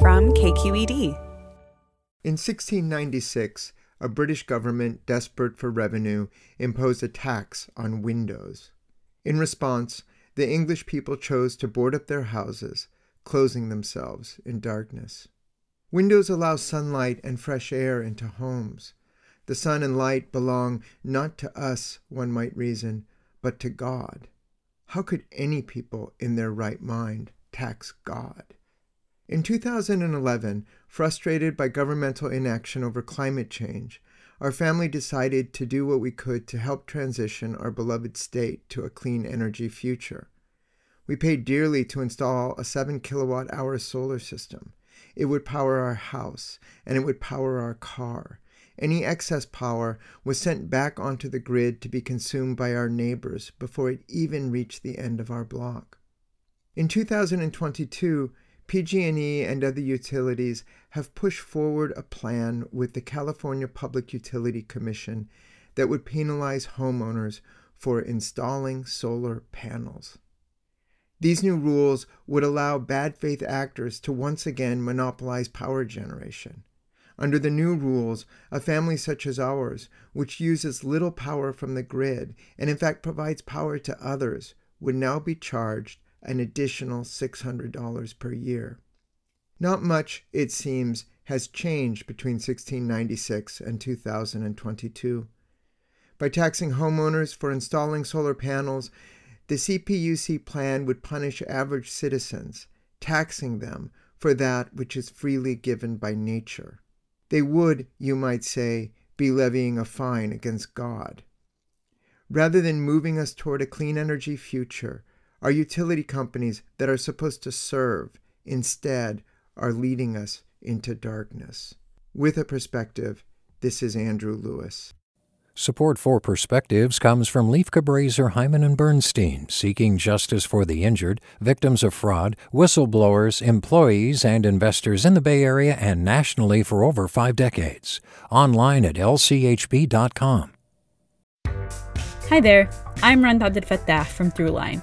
from KQED. In 1696, a British government desperate for revenue imposed a tax on windows. In response, the English people chose to board up their houses, closing themselves in darkness. Windows allow sunlight and fresh air into homes. The sun and light belong not to us, one might reason, but to God. How could any people in their right mind tax God? In 2011, frustrated by governmental inaction over climate change, our family decided to do what we could to help transition our beloved state to a clean energy future. We paid dearly to install a 7 kilowatt hour solar system. It would power our house and it would power our car. Any excess power was sent back onto the grid to be consumed by our neighbors before it even reached the end of our block. In 2022, PG&E and other utilities have pushed forward a plan with the California Public Utility Commission that would penalize homeowners for installing solar panels. These new rules would allow bad faith actors to once again monopolize power generation. Under the new rules, a family such as ours, which uses little power from the grid and in fact provides power to others, would now be charged an additional $600 per year. Not much, it seems, has changed between 1696 and 2022. By taxing homeowners for installing solar panels, the CPUC plan would punish average citizens, taxing them for that which is freely given by nature. They would, you might say, be levying a fine against God. Rather than moving us toward a clean energy future, our utility companies that are supposed to serve instead are leading us into darkness. With a perspective, this is Andrew Lewis. Support for Perspectives comes from Lieff Cabraser, Heimann and Bernstein, seeking justice for the injured, victims of fraud, whistleblowers, employees, and investors in the Bay Area and nationally for over five decades. Online at lchb.com. Hi there, I'm Rand Fattah from Throughline.